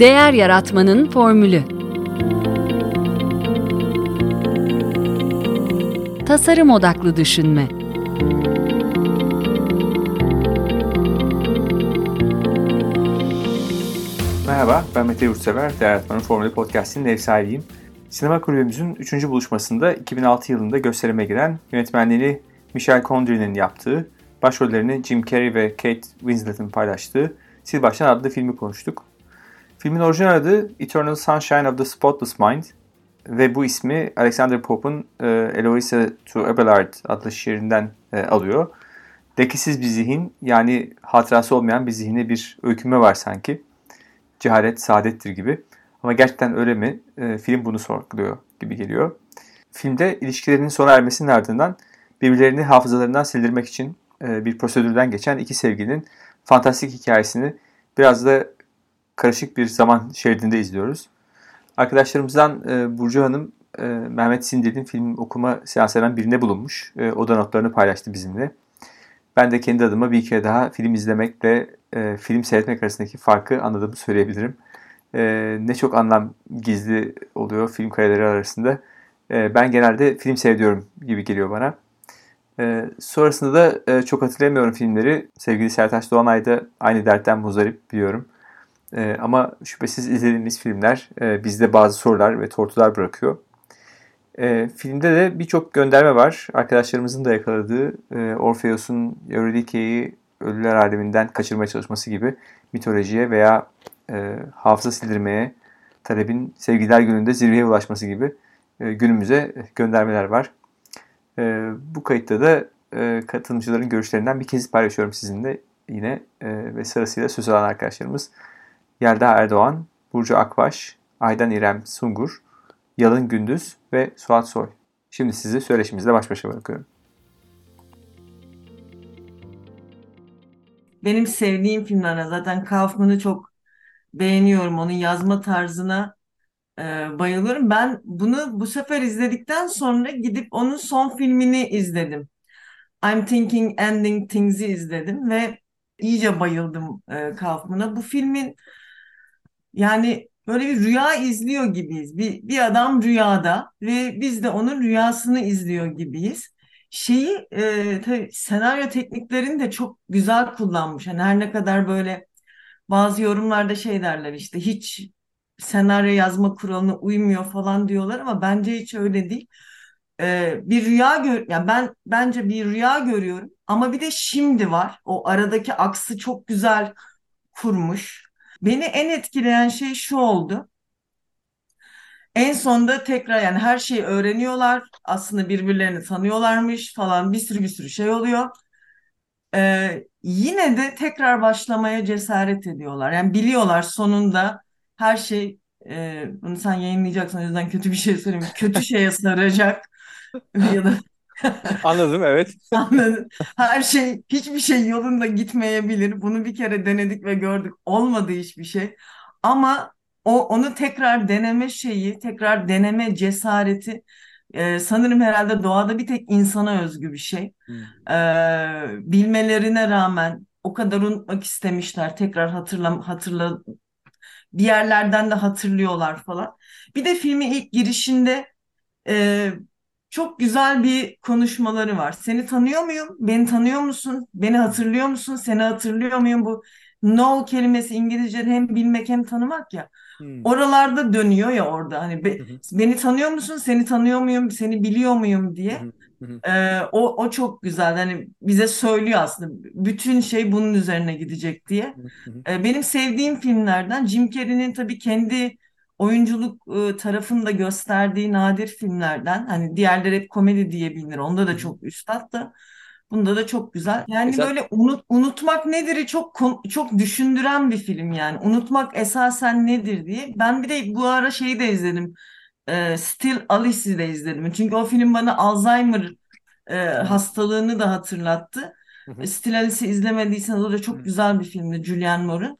Değer yaratmanın formülü. Tasarım odaklı düşünme. Merhaba, ben Mete Yurtsever, Değer Yaratmanın Formülü Podcast'inin ev sahibiyim. Sinema kulübümüzün 3. buluşmasında 2006 yılında gösterime giren yönetmenliğini Michel Gondry'nin yaptığı, başrollerini Jim Carrey ve Kate Winslet'in paylaştığı Sil Baştan adlı filmi konuştuk. Filmin orijinal adı Eternal Sunshine of the Spotless Mind ve bu ismi Alexander Pope'un e, Eloisa to Abelard adlı şiirinden e, alıyor. Lekesiz bir zihin yani hatırası olmayan bir zihine bir öykünme var sanki. Cehalet saadettir gibi. Ama gerçekten öyle mi? E, film bunu sorguluyor gibi geliyor. Filmde ilişkilerinin sona ermesinin ardından birbirlerini hafızalarından sildirmek için e, bir prosedürden geçen iki sevgilinin fantastik hikayesini biraz da karışık bir zaman şeridinde izliyoruz. Arkadaşlarımızdan e, Burcu Hanım e, Mehmet Sindir'in film okuma seanslarından birine bulunmuş. E, o da notlarını paylaştı bizimle. Ben de kendi adıma bir kere daha film izlemekle e, film seyretmek arasındaki farkı anladığımı söyleyebilirim. E, ne çok anlam gizli oluyor film kareleri arasında. E, ben genelde film seviyorum gibi geliyor bana. E, sonrasında da e, çok hatırlamıyorum filmleri. Sevgili Sertaç Doğanay da aynı dertten muzdarip biliyorum. E, ama şüphesiz izlediğimiz filmler e, bizde bazı sorular ve tortular bırakıyor. E, filmde de birçok gönderme var. Arkadaşlarımızın da yakaladığı e, Orpheus'un Euridike'yi ölüler aleminden kaçırmaya çalışması gibi mitolojiye veya e, hafıza sildirmeye talebin sevgiler gününde zirveye ulaşması gibi e, günümüze göndermeler var. E, bu kayıtta da e, katılımcıların görüşlerinden bir kez paylaşıyorum sizinle yine e, ve sırasıyla söz alan arkadaşlarımız Yelda Erdoğan, Burcu Akbaş, Aydan İrem Sungur, Yalın Gündüz ve Suat Soy. Şimdi sizi söyleşimizle baş başa bırakıyorum. Benim sevdiğim filmler zaten Kaufman'ı çok beğeniyorum. Onun yazma tarzına e, bayılıyorum. Ben bunu bu sefer izledikten sonra gidip onun son filmini izledim. I'm Thinking Ending Things'i izledim ve iyice bayıldım e, Kaufman'a. Bu filmin yani böyle bir rüya izliyor gibiyiz. Bir, bir adam rüyada ve biz de onun rüyasını izliyor gibiyiz. Şeyi e, tabii senaryo tekniklerini de çok güzel kullanmış. Yani her ne kadar böyle bazı yorumlarda şey derler işte hiç senaryo yazma kuralına uymuyor falan diyorlar ama bence hiç öyle değil. Ee, bir rüya gör yani ben bence bir rüya görüyorum ama bir de şimdi var. O aradaki aksı çok güzel kurmuş. Beni en etkileyen şey şu oldu. En sonunda tekrar yani her şeyi öğreniyorlar. Aslında birbirlerini tanıyorlarmış falan bir sürü bir sürü şey oluyor. Ee, yine de tekrar başlamaya cesaret ediyorlar. Yani biliyorlar sonunda her şey e, bunu sen yayınlayacaksın o yüzden kötü bir şey söyleyeyim. Kötü şeye saracak ya da Anladım evet. Anladım. Her şey, hiçbir şey yolunda gitmeyebilir. Bunu bir kere denedik ve gördük. Olmadı hiçbir şey. Ama o onu tekrar deneme şeyi, tekrar deneme cesareti e, sanırım herhalde doğada bir tek insana özgü bir şey. Hmm. E, bilmelerine rağmen o kadar unutmak istemişler. Tekrar hatırla hatırla bir yerlerden de hatırlıyorlar falan. Bir de filmin ilk girişinde e, çok güzel bir konuşmaları var. Seni tanıyor muyum? Beni tanıyor musun? Beni hatırlıyor musun? Seni hatırlıyor muyum? Bu know kelimesi İngilizce'de hem bilmek hem tanımak ya. Hmm. Oralarda dönüyor ya orada hani be, beni tanıyor musun? Seni tanıyor muyum? Seni biliyor muyum diye. Ee, o o çok güzel. Hani bize söylüyor aslında bütün şey bunun üzerine gidecek diye. Ee, benim sevdiğim filmlerden Jim Carrey'nin tabii kendi oyunculuk e, tarafını da gösterdiği nadir filmlerden. Hani diğerleri hep komedi diye bilinir. Onda da çok üstad da. Bunda da çok güzel. Yani Mesela... böyle unut, unutmak nedir'i çok çok düşündüren bir film yani. Unutmak esasen nedir diye. Ben bir de bu ara şeyi de izledim. E, Still Alice'i de izledim. Çünkü o film bana Alzheimer e, hastalığını da hatırlattı. Still Alice'i izlemediyseniz o da çok güzel bir filmdi Julianne Moore'un.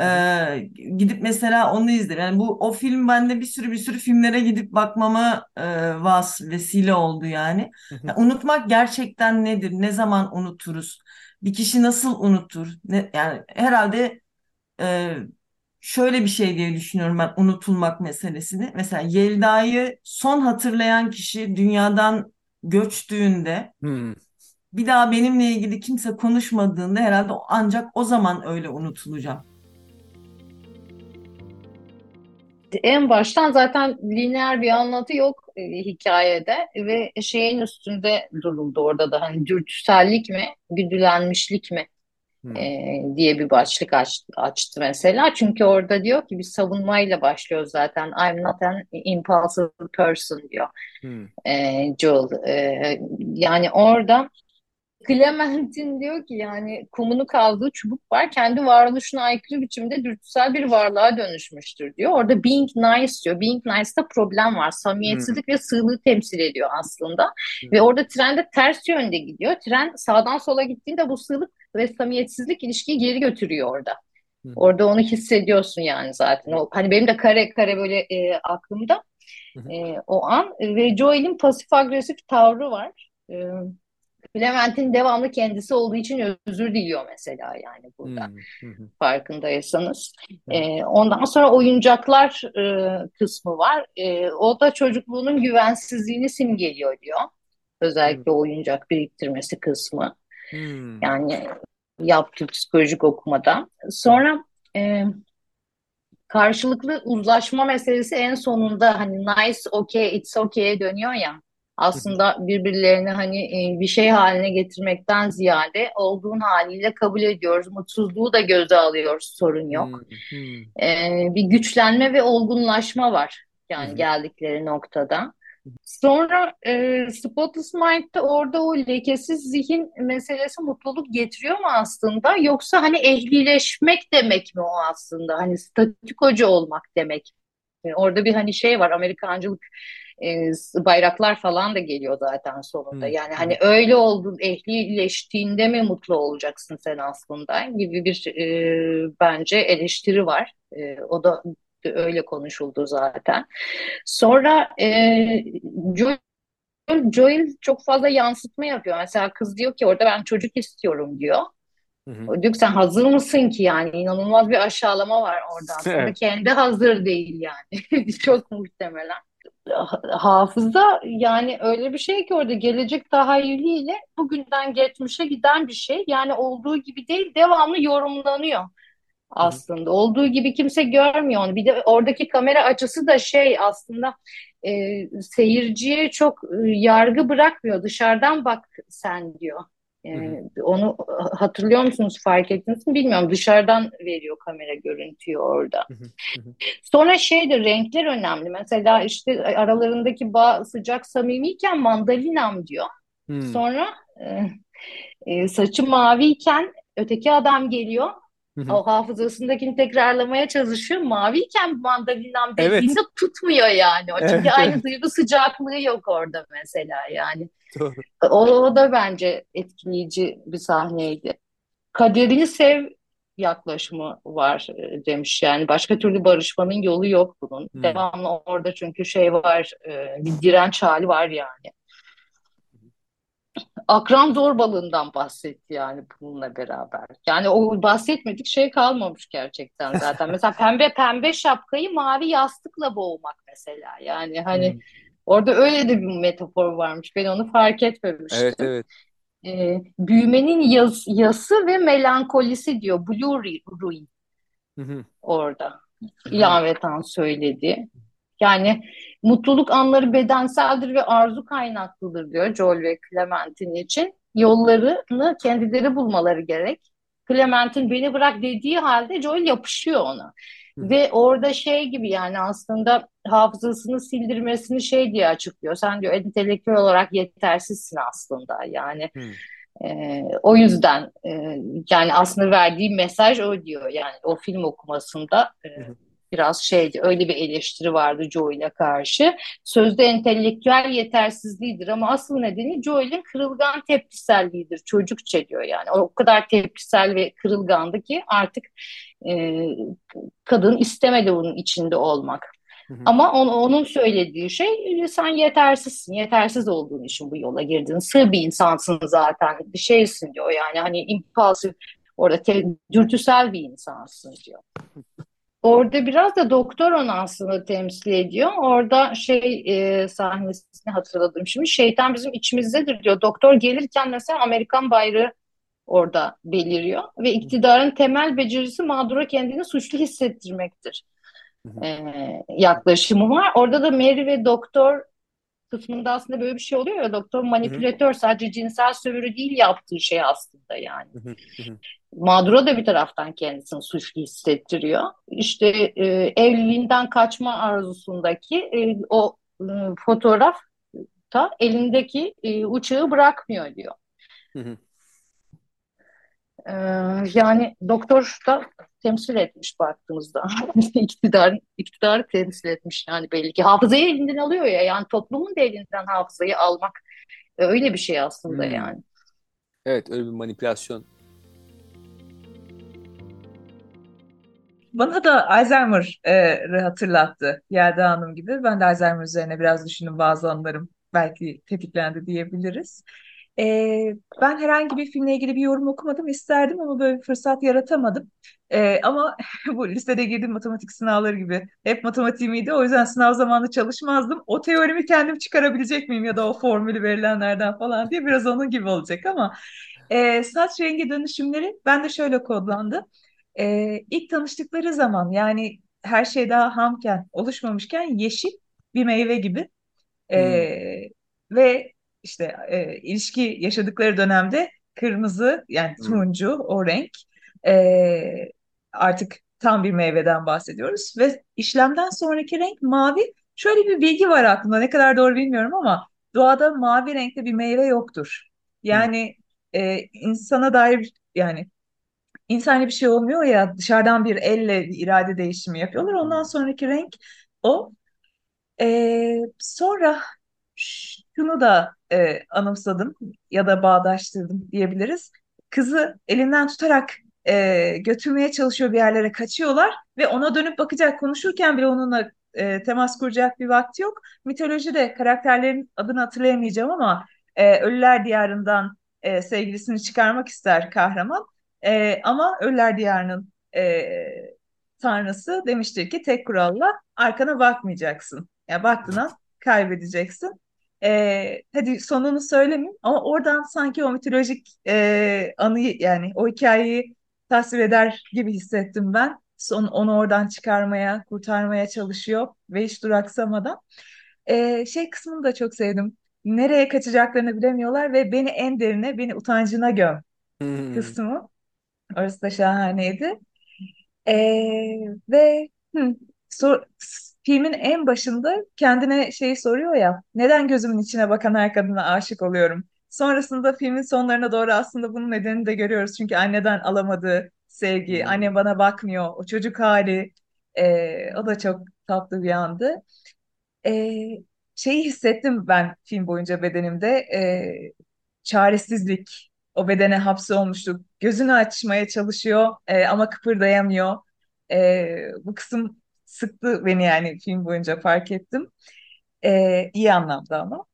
Ee, gidip mesela onu izledim. Yani bu o film bende bir sürü bir sürü filmlere gidip bakmama e, vas vesile oldu yani. yani. Unutmak gerçekten nedir? Ne zaman unuturuz? Bir kişi nasıl unutur? Ne, yani herhalde e, şöyle bir şey diye düşünüyorum ben unutulmak meselesini. Mesela Yelda'yı son hatırlayan kişi dünyadan göçtüğünde Hmm. bir daha benimle ilgili kimse konuşmadığında herhalde ancak o zaman öyle unutulacağım. En baştan zaten lineer bir anlatı yok e, hikayede ve şeyin üstünde duruldu orada da hani dürtüsellik mi, güdülenmişlik mi Hmm. e, diye bir başlık aç- açtı mesela. Çünkü orada diyor ki bir savunmayla başlıyor zaten. I'm not an impulsive person diyor Hmm. e, Joel. E, yani orada Clementine diyor ki yani kumunu kazdığı çubuk var kendi varoluşuna aykırı biçimde dürtüsel bir varlığa dönüşmüştür diyor. Orada being nice diyor. Being nice'da problem var. Samimiyetsizlik ve sığlığı temsil ediyor aslında. Ve orada trende ters yönde gidiyor. Tren sağdan sola gittiğinde bu sığlık ve samimiyetsizlik ilişkiyi geri götürüyor orada. Hı. Orada onu hissediyorsun yani zaten. O, hani benim de kare kare böyle e, aklımda e, o an ve Joel'in pasif agresif tavrı var. E, Clement'in devamlı kendisi olduğu için özür diliyor mesela yani burada Hmm. Farkındaysanız. E, ondan sonra oyuncaklar e, kısmı var. E, o da çocukluğunun güvensizliğini simgeliyor diyor. Özellikle oyuncak biriktirmesi kısmı. Hmm. Yani yaptığı psikolojik okumada. Sonra e, karşılıklı uzlaşma meselesi en sonunda hani nice, okay, it's okay'e dönüyor ya. Aslında birbirlerini hani e, bir şey haline getirmekten ziyade olduğun haliyle kabul ediyoruz. Mutsuzluğu da göze alıyoruz, sorun yok. Hmm. Hmm. E, bir güçlenme ve olgunlaşma var yani geldikleri noktada. Sonra e, Spotless Mind'de orada o lekesiz zihin meselesi mutluluk getiriyor mu aslında? Yoksa hani ehlileşmek demek mi o aslında? Hani statükocu olmak demek mi? Orada bir hani şey var Amerikancılık e, bayraklar falan da geliyor zaten sonunda. Hı, Yani hani öyle oldun ehlileştiğinde mi mutlu olacaksın sen aslında gibi bir e, bence eleştiri var. E, o da öyle konuşuldu zaten. Sonra e, Joel çok fazla yansıtma yapıyor. Mesela kız diyor ki orada ben çocuk istiyorum diyor. Hı hı. Ki sen hazır mısın ki yani inanılmaz bir aşağılama var orada aslında Evet. kendi hazır değil yani çok muhtemelen. Ha- Hafıza yani öyle bir şey ki orada gelecek tahayyülüyle bugünden geçmişe giden bir şey. Yani olduğu gibi değil devamlı yorumlanıyor aslında. Olduğu gibi kimse görmüyor onu. Bir de oradaki kamera açısı da şey aslında e, seyirciye çok e, yargı bırakmıyor. Dışarıdan bak sen diyor. E, Hı onu hatırlıyor musunuz, fark ettiniz mi bilmiyorum. Dışarıdan veriyor kamera görüntüyü orada. Sonra şeydir renkler önemli. Mesela işte aralarındaki bağ sıcak samimiyken mandalinam diyor. Sonra e, e, saçı maviyken öteki adam geliyor. O hafızasındakini tekrarlamaya çalışıyor. Maviyken mandalinam Evet. dediğinde tutmuyor yani. O çünkü Evet, aynı evet. duygu sıcaklığı yok orada mesela yani. Doğru. O, o da bence etkileyici bir sahneydi. Kaderini sev yaklaşımı var e, demiş yani. Başka türlü barışmanın yolu yok bunun. Hmm. Devamlı orada çünkü şey var, e, bir direnç hali var yani. Akran zorbalığından bahsetti yani bununla beraber. Yani o bahsetmedik şey kalmamış gerçekten zaten. Mesela pembe pembe şapkayı mavi yastıkla boğmak mesela. Yani hani Hmm. orada öyle de bir metafor varmış. Ben onu fark etmemiştim. Evet evet. Ee, büyümenin yas- yası ve melankolisi diyor. Blue Ruin orada. İlaveten söyledi. Yani mutluluk anları bedenseldir ve arzu kaynaklıdır diyor Joel ve Clementine için. Yollarını kendileri bulmaları gerek. Clementine beni bırak dediği halde Joel yapışıyor ona. Hı. Ve orada şey gibi yani aslında hafızasını sildirmesini şey diye açıklıyor. Sen diyor entelektüel olarak yetersizsin aslında. Yani Hı. ee, o yüzden e, yani aslında verdiği mesaj o diyor. Yani o film okumasında e. biraz şeydi öyle bir eleştiri vardı Joel'e karşı. Sözde entelektüel yetersizliğidir ama asıl nedeni Joel'in kırılgan tepkiselliğidir. Çocukça diyor yani. O kadar tepkisel ve kırılgandı ki artık e, kadın istemedi bunun içinde olmak. Hı hı. Ama on- onun söylediği şey sen yetersizsin. Yetersiz olduğun için bu yola girdin. Sığ bir insansın zaten. Bir şeysin diyor. Yani hani impulsif orada te- dürtüsel bir insansın diyor. Orada biraz da doktor onu aslında temsil ediyor. Orada şey e, sahnesini hatırladım şimdi. Şeytan bizim içimizdedir diyor. Doktor gelirken mesela Amerikan bayrağı orada beliriyor. Ve iktidarın temel becerisi mağdura kendini suçlu hissettirmektir. E, yaklaşımı var. Orada da Mary ve doktor kısmında aslında böyle bir şey oluyor ya doktor manipülatör sadece cinsel sömürü değil yaptığı şey aslında yani. Mağdura da bir taraftan kendisini suçlu hissettiriyor. İşte e, evliliğinden kaçma arzusundaki e, o e, fotoğraf da elindeki e, uçağı bırakmıyor diyor. E, yani doktor da temsil etmiş baktığımızda. iktidar, iktidarı temsil etmiş yani belli ki. Hafızayı elinden alıyor ya yani toplumun da elinden hafızayı almak e, öyle bir şey aslında hmm. yani. Evet öyle bir manipülasyon Bana da Alzheimer'ı hatırlattı Yelda Hanım gibi. Ben de Alzheimer üzerine biraz düşündüm bazı anlarım belki tetiklendi diyebiliriz. Ee, ben herhangi bir filmle ilgili bir yorum okumadım isterdim ama böyle bir fırsat yaratamadım. Ee, ama bu lisede girdiğim matematik sınavları gibi hep matematiğim O yüzden sınav zamanı çalışmazdım. O teorimi kendim çıkarabilecek miyim ya da o formülü verilenlerden falan diye biraz onun gibi olacak ama e, saç rengi dönüşümleri ben de şöyle kodlandı e, ilk tanıştıkları zaman yani her şey daha hamken, oluşmamışken yeşil bir meyve gibi e, hmm. ve işte e, ilişki yaşadıkları dönemde kırmızı yani hmm. turuncu o renk e, artık tam bir meyveden bahsediyoruz ve işlemden sonraki renk mavi. Şöyle bir bilgi var aklımda ne kadar doğru bilmiyorum ama doğada mavi renkte bir meyve yoktur. Yani hmm. e, insana dair yani insani bir şey olmuyor ya dışarıdan bir elle bir irade değişimi yapıyorlar. Ondan sonraki renk o. Ee, sonra şunu da e, anımsadım ya da bağdaştırdım diyebiliriz. Kızı elinden tutarak e, götürmeye çalışıyor bir yerlere kaçıyorlar ve ona dönüp bakacak konuşurken bile onunla e, temas kuracak bir vakti yok. Mitolojide karakterlerin adını hatırlayamayacağım ama e, Ölüler Diyarı'ndan e, sevgilisini çıkarmak ister kahraman. E, ama Ölüler Diyarı'nın e, tanrısı demiştir ki tek kuralla arkana bakmayacaksın. Yani baktığına kaybedeceksin. E, hadi sonunu söylemeyeyim ama oradan sanki o mitolojik e, anıyı yani o hikayeyi tasvir eder gibi hissettim ben. Son, onu oradan çıkarmaya, kurtarmaya çalışıyor ve hiç duraksamadan. E, şey kısmını da çok sevdim. Nereye kaçacaklarını bilemiyorlar ve beni en derine, beni utancına göm hmm. kısmı. Orası da şahaneydi. Ee, ve hı, sor, filmin en başında kendine şey soruyor ya neden gözümün içine bakan her kadına aşık oluyorum? Sonrasında filmin sonlarına doğru aslında bunun nedenini de görüyoruz. Çünkü anneden alamadığı sevgi, hmm. anne bana bakmıyor, o çocuk hali e, o da çok tatlı bir andı. E, şeyi hissettim ben film boyunca bedenimde e, çaresizlik, o bedene hapsolmuştuk. Gözünü açmaya çalışıyor e, ama kıpırdayamıyor. E, bu kısım sıktı beni yani film boyunca fark ettim. E, iyi anlamda ama.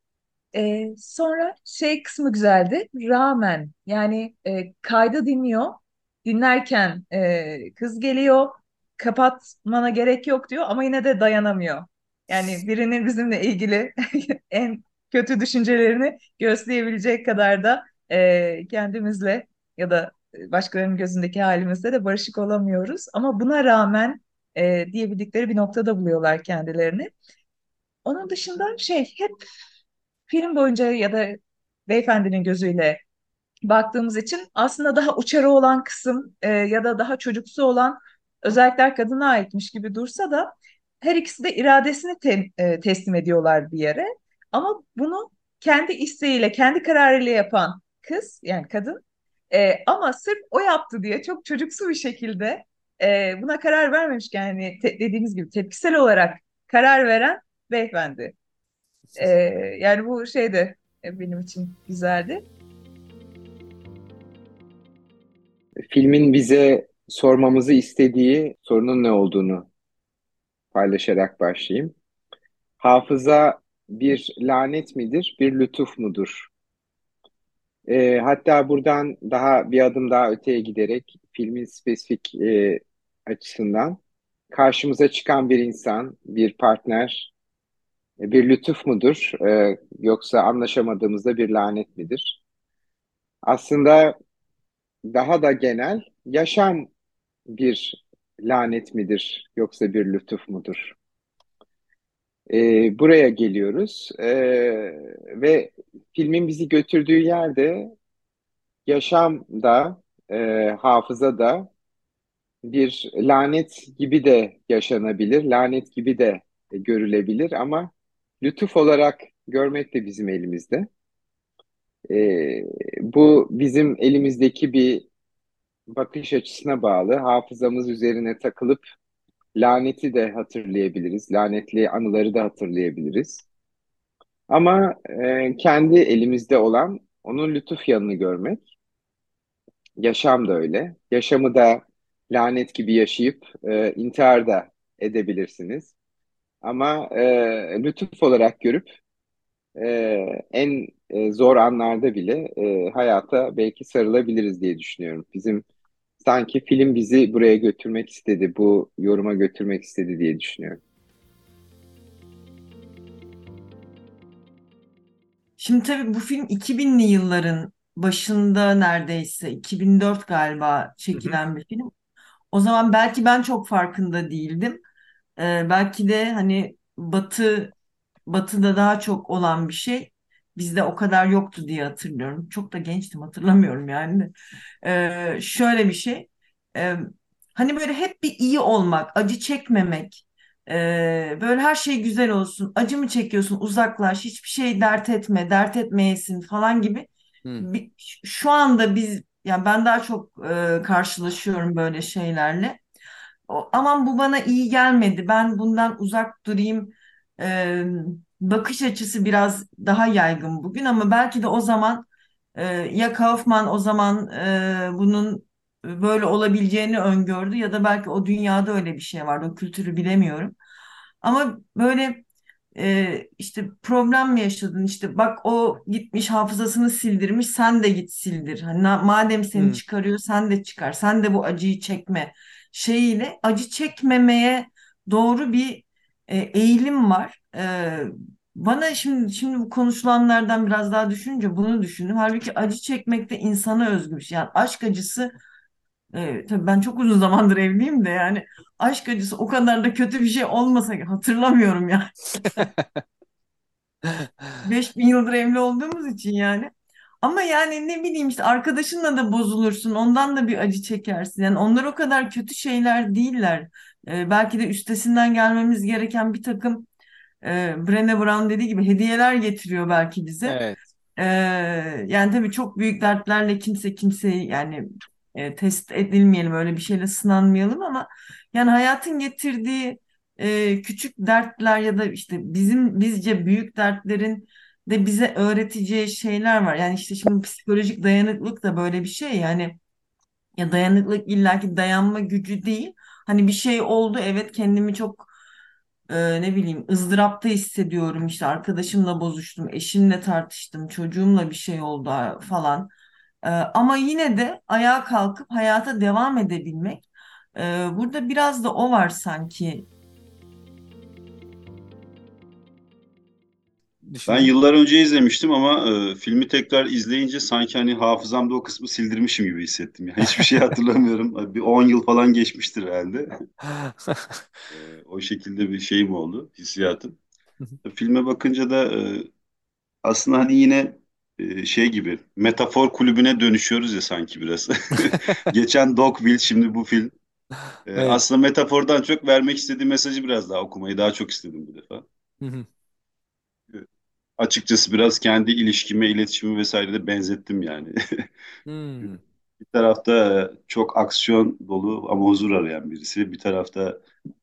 E, sonra şey kısmı güzeldi. Rağmen yani e, kaydı dinliyor. Dinlerken e, kız geliyor. Kapatmana gerek yok diyor ama yine de dayanamıyor. Yani birinin bizimle ilgili en kötü düşüncelerini gösterebilecek kadar da e, kendimizle ya da başkalarının gözündeki halimizde de barışık olamıyoruz. Ama buna rağmen e, diyebildikleri bir noktada buluyorlar kendilerini. Onun dışında şey hep film boyunca ya da beyefendinin gözüyle baktığımız için aslında daha uçarı olan kısım e, ya da daha çocuksu olan özellikler kadına aitmiş gibi dursa da her ikisi de iradesini te, e, teslim ediyorlar bir yere. Ama bunu kendi isteğiyle, kendi kararıyla yapan kız yani kadın e, ama sırf o yaptı diye çok çocuksu bir şekilde e, buna karar vermemişken yani te, dediğimiz gibi tepkisel olarak karar veren beyefendi. E, yani bu şey de e, benim için güzeldi. Filmin bize sormamızı istediği sorunun ne olduğunu paylaşarak başlayayım. Hafıza bir lanet midir, bir lütuf mudur? E, hatta buradan daha bir adım daha öteye giderek filmin spesifik e, açısından karşımıza çıkan bir insan, bir partner, e, bir lütuf mudur, e, yoksa anlaşamadığımızda bir lanet midir? Aslında daha da genel, yaşam bir lanet midir, yoksa bir lütuf mudur? E, buraya geliyoruz E, ve filmin bizi götürdüğü yerde yaşam da, e, hafıza da bir lanet gibi de yaşanabilir, lanet gibi de görülebilir ama lütuf olarak görmek de bizim elimizde. Ee, bu bizim elimizdeki bir bakış açısına bağlı. Hafızamız üzerine takılıp laneti de hatırlayabiliriz, lanetli anıları da hatırlayabiliriz. Ama e, kendi elimizde olan onun lütuf yanını görmek, yaşam da öyle. Yaşamı da lanet gibi yaşayıp e, intihar da edebilirsiniz. Ama e, lütuf olarak görüp e, en e, zor anlarda bile e, hayata belki sarılabiliriz diye düşünüyorum. Bizim sanki film bizi buraya götürmek istedi, bu yoruma götürmek istedi diye düşünüyorum. Şimdi tabii bu film 2000'li yılların başında neredeyse 2004 galiba çekilen bir film. O zaman belki ben çok farkında değildim. Ee, belki de hani Batı Batı'da daha çok olan bir şey. Bizde o kadar yoktu diye hatırlıyorum. Çok da gençtim hatırlamıyorum yani. Ee, şöyle bir şey. Ee, hani böyle hep bir iyi olmak, acı çekmemek, ee, böyle her şey güzel olsun. Acı mı çekiyorsun? Uzaklaş. Hiçbir şey dert etme, dert etmeyesin falan gibi. Hmm. Şu anda biz, yani ben daha çok e, karşılaşıyorum böyle şeylerle. O, aman bu bana iyi gelmedi. Ben bundan uzak durayım. Ee, bakış açısı biraz daha yaygın bugün ama belki de o zaman e, ya Kaufman o zaman e, bunun böyle olabileceğini öngördü ya da belki o dünyada öyle bir şey vardı. O kültürü bilemiyorum. Ama böyle e, işte problem mi yaşadın işte bak o gitmiş hafızasını sildirmiş sen de git sildir. Hani madem seni Hmm. çıkarıyor sen de çıkar. Sen de bu acıyı çekme şeyiyle acı çekmemeye doğru bir e, eğilim var. E, bana şimdi şimdi bu konuşulanlardan biraz daha düşününce bunu düşündüm. Halbuki acı çekmek de insana özgü bir şey. Yani aşk acısı e, tabii ben çok uzun zamandır evliyim de yani aşk acısı o kadar da kötü bir şey olmasa hatırlamıyorum yani. 5000 yıldır evli olduğumuz için yani. Ama yani ne bileyim işte arkadaşınla da bozulursun, ondan da bir acı çekersin. Yani onlar o kadar kötü şeyler değiller. Ee, belki de üstesinden gelmemiz gereken bir takım e, Brené Brown dediği gibi hediyeler getiriyor belki bize. Evet. Ee, yani tabii çok büyük dertlerle kimse kimseyi yani e, test edilmeyelim öyle bir şeyle sınanmayalım ama yani hayatın getirdiği e, küçük dertler ya da işte bizim bizce büyük dertlerin de bize öğreteceği şeyler var. Yani işte şimdi psikolojik dayanıklılık da böyle bir şey yani ya dayanıklılık illaki dayanma gücü değil. Hani bir şey oldu evet kendimi çok e, ne bileyim ızdırapta hissediyorum işte arkadaşımla bozuştum, eşimle tartıştım, çocuğumla bir şey oldu falan. E, ama yine de ayağa kalkıp hayata devam edebilmek. E, burada biraz da o var sanki. Ben Düşünün. yıllar önce izlemiştim ama e, filmi tekrar izleyince sanki hani hafızamda o kısmı sildirmişim gibi hissettim. Yani hiçbir şey hatırlamıyorum. Bir 10 yıl falan geçmiştir herhalde. E, o şekilde bir şeyim oldu, hissiyatım. Filme bakınca da e, aslında hani yine e, şey gibi metafor kulübüne dönüşüyoruz ya sanki biraz. Geçen Dogville, şimdi bu film. E, Evet. aslında metafordan çok vermek istediğim mesajı biraz daha okumayı daha çok istedim bu defa. Hı hı. Açıkçası biraz kendi ilişkime, iletişimi vesaire de benzettim yani. Hmm. Bir tarafta çok aksiyon dolu ama huzur arayan birisi. Bir tarafta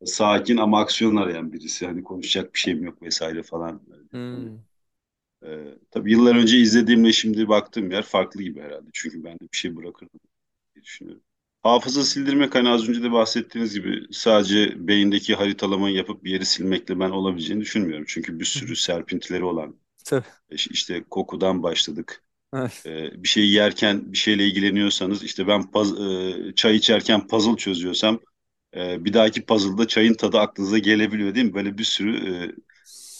sakin ama aksiyon arayan birisi. Hani konuşacak bir şeyim yok vesaire falan. Hmm. Ee, tabii yıllar önce izlediğimle şimdi baktığım yer farklı gibi herhalde. Çünkü ben de bir şey bırakırdım diye düşünüyorum. Hafıza sildirmek hani az önce de bahsettiğiniz gibi sadece beyindeki haritalamayı yapıp bir yeri silmekle ben olabileceğini düşünmüyorum. Çünkü bir sürü serpintileri olan Tabii. işte kokudan başladık. Evet. Ee, bir şey yerken bir şeyle ilgileniyorsanız işte ben paz- e, çay içerken puzzle çözüyorsam e, bir dahaki puzzle'da çayın tadı aklınıza gelebiliyor değil mi? Böyle bir sürü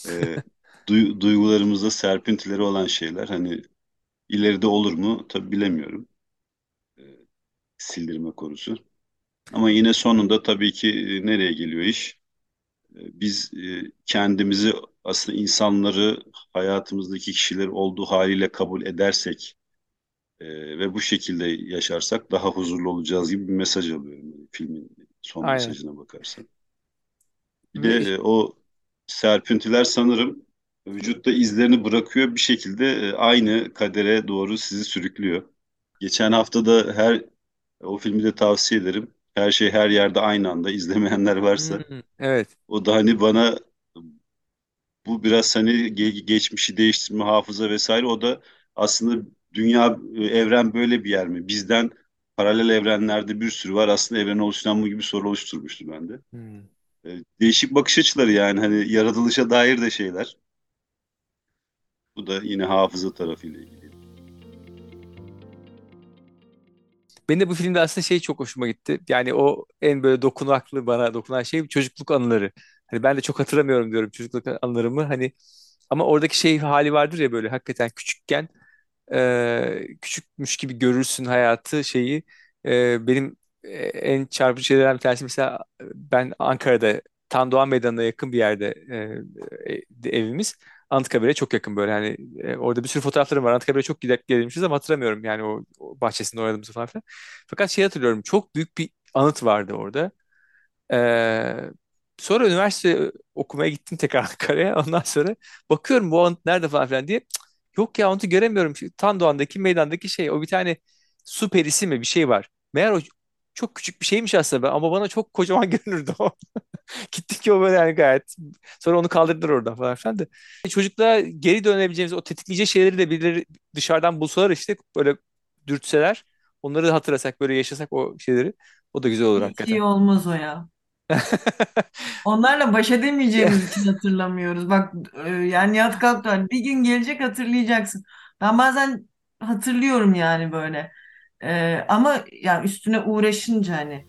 e, e, duy- duygularımızda serpintileri olan şeyler. Hani ileride olur mu? Tabii bilemiyorum. E, sildirme konusu. Ama yine sonunda tabii ki e, nereye geliyor iş? E, Biz e, kendimizi aslında insanları hayatımızdaki kişiler olduğu haliyle kabul edersek e, ve bu şekilde yaşarsak daha huzurlu olacağız gibi bir mesaj alıyorum yani filmin son Aynen. mesajına bakarsan. Bir Ve- de e, o serpintiler sanırım vücutta izlerini bırakıyor bir şekilde e, aynı kadere doğru sizi sürüklüyor. Geçen hafta da her o filmi de tavsiye ederim. Her şey her yerde aynı anda izlemeyenler varsa Hmm, evet. o da hani bana bu biraz hani ge- geçmişi değiştirme, hafıza vesaire o da aslında dünya, e, evren böyle bir yer mi? Bizden paralel evrenlerde bir sürü var. Aslında evreni oluşturan bu gibi soru oluşturmuştu bende. Hmm. E, Değişik bakış açıları yani hani yaratılışa dair de şeyler. Bu da yine hafıza tarafıyla ilgili. Benim de bu filmde aslında şey çok hoşuma gitti. Yani o en böyle dokunaklı bana dokunan şey çocukluk anıları. Hani ben de çok hatırlamıyorum diyorum çocukluk anılarımı. Hani ama oradaki şey hali vardır ya böyle hakikaten küçükken e, küçükmüş gibi görürsün hayatı şeyi. E, benim e, en çarpıcı şeylerden bir tanesi mesela ben Ankara'da Tan Doğan Meydanı'na yakın bir yerde e, e, evimiz. Anıtkabir'e çok yakın böyle hani e, orada bir sürü fotoğraflarım var. Anıtkabir'e çok gidip gelmişiz ama hatırlamıyorum yani o, o bahçesinde oynadığımız falan filan. Fakat şey hatırlıyorum çok büyük bir anıt vardı orada. Ee, sonra üniversite okumaya gittim tekrar Ankara'ya. Ondan sonra bakıyorum bu anıt nerede falan filan diye. Cık, yok ya anıtı göremiyorum. Şu Tandoğan'daki meydandaki şey o bir tane su perisi mi bir şey var. Meğer o çok küçük bir şeymiş aslında ama bana çok kocaman görünürdü o. Gittik ki o böyle yani gayet. Sonra onu kaldırdılar oradan falan filan da. Çocukluğa geri dönebileceğimiz o tetikleyici şeyleri de birileri dışarıdan bulsalar işte böyle dürtseler. Onları da hatırlasak böyle yaşasak o şeyleri. O da güzel olur Hiç iyi hakikaten. olmaz o ya. Onlarla baş edemeyeceğimiz için hatırlamıyoruz. Bak e, yani Nihat Kalktılar bir gün gelecek hatırlayacaksın. Ben bazen hatırlıyorum yani böyle. E, ama yani üstüne uğraşınca hani.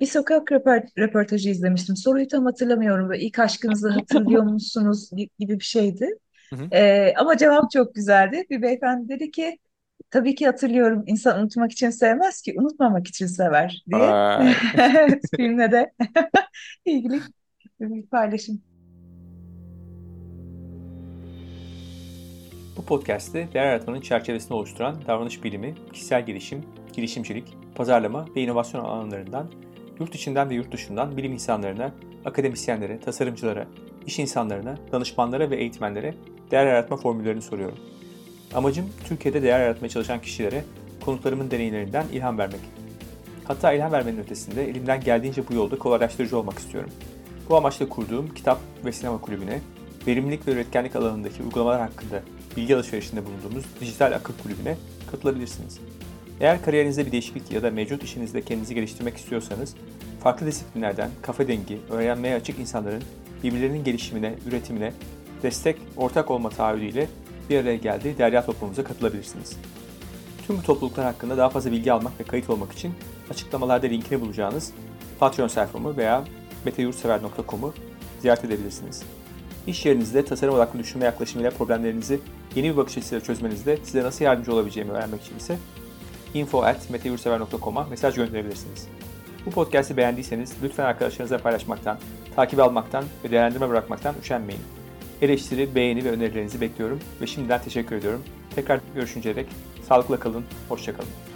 Bir sokak röpor- röportajı izlemiştim. Soruyu tam hatırlamıyorum. Böyle ilk aşkınızı hatırlıyor musunuz gibi bir şeydi. Hı hı. Ee, ama cevap çok güzeldi. Bir beyefendi dedi ki tabii ki hatırlıyorum. İnsan unutmak için sevmez ki unutmamak için sever diye. Evet, filmle de ilgili bir paylaşım. Bu podcast'te değer yaratmanın çerçevesini oluşturan davranış bilimi, kişisel gelişim, girişimcilik, pazarlama ve inovasyon alanlarından yurt içinden ve yurt dışından bilim insanlarına, akademisyenlere, tasarımcılara, iş insanlarına, danışmanlara ve eğitmenlere değer yaratma formüllerini soruyorum. Amacım Türkiye'de değer yaratmaya çalışan kişilere konuklarımın deneyimlerinden ilham vermek. Hatta ilham vermenin ötesinde elimden geldiğince bu yolda kolaylaştırıcı olmak istiyorum. Bu amaçla kurduğum kitap ve sinema kulübüne, verimlilik ve üretkenlik alanındaki uygulamalar hakkında bilgi alışverişinde bulunduğumuz dijital akıl kulübüne katılabilirsiniz. Eğer kariyerinizde bir değişiklik ya da mevcut işinizde kendinizi geliştirmek istiyorsanız, farklı disiplinlerden kafa dengi, öğrenmeye açık insanların birbirlerinin gelişimine, üretimine destek, ortak olma taahhüdüyle bir araya geldiği derya toplumumuza katılabilirsiniz. Tüm bu topluluklar hakkında daha fazla bilgi almak ve kayıt olmak için açıklamalarda linkini bulacağınız Patreon sayfamı veya meteyurtsever.com'u ziyaret edebilirsiniz. İş yerinizde tasarım odaklı düşünme yaklaşımıyla problemlerinizi yeni bir bakış açısıyla çözmenizde size nasıl yardımcı olabileceğimi öğrenmek için ise info.meteyurtsever.com'a mesaj gönderebilirsiniz. Bu podcast'i beğendiyseniz lütfen arkadaşlarınızla paylaşmaktan, takip almaktan ve değerlendirme bırakmaktan üşenmeyin. Eleştiri, beğeni ve önerilerinizi bekliyorum ve şimdiden teşekkür ediyorum. Tekrar görüşünceye dek sağlıkla kalın, hoşçakalın.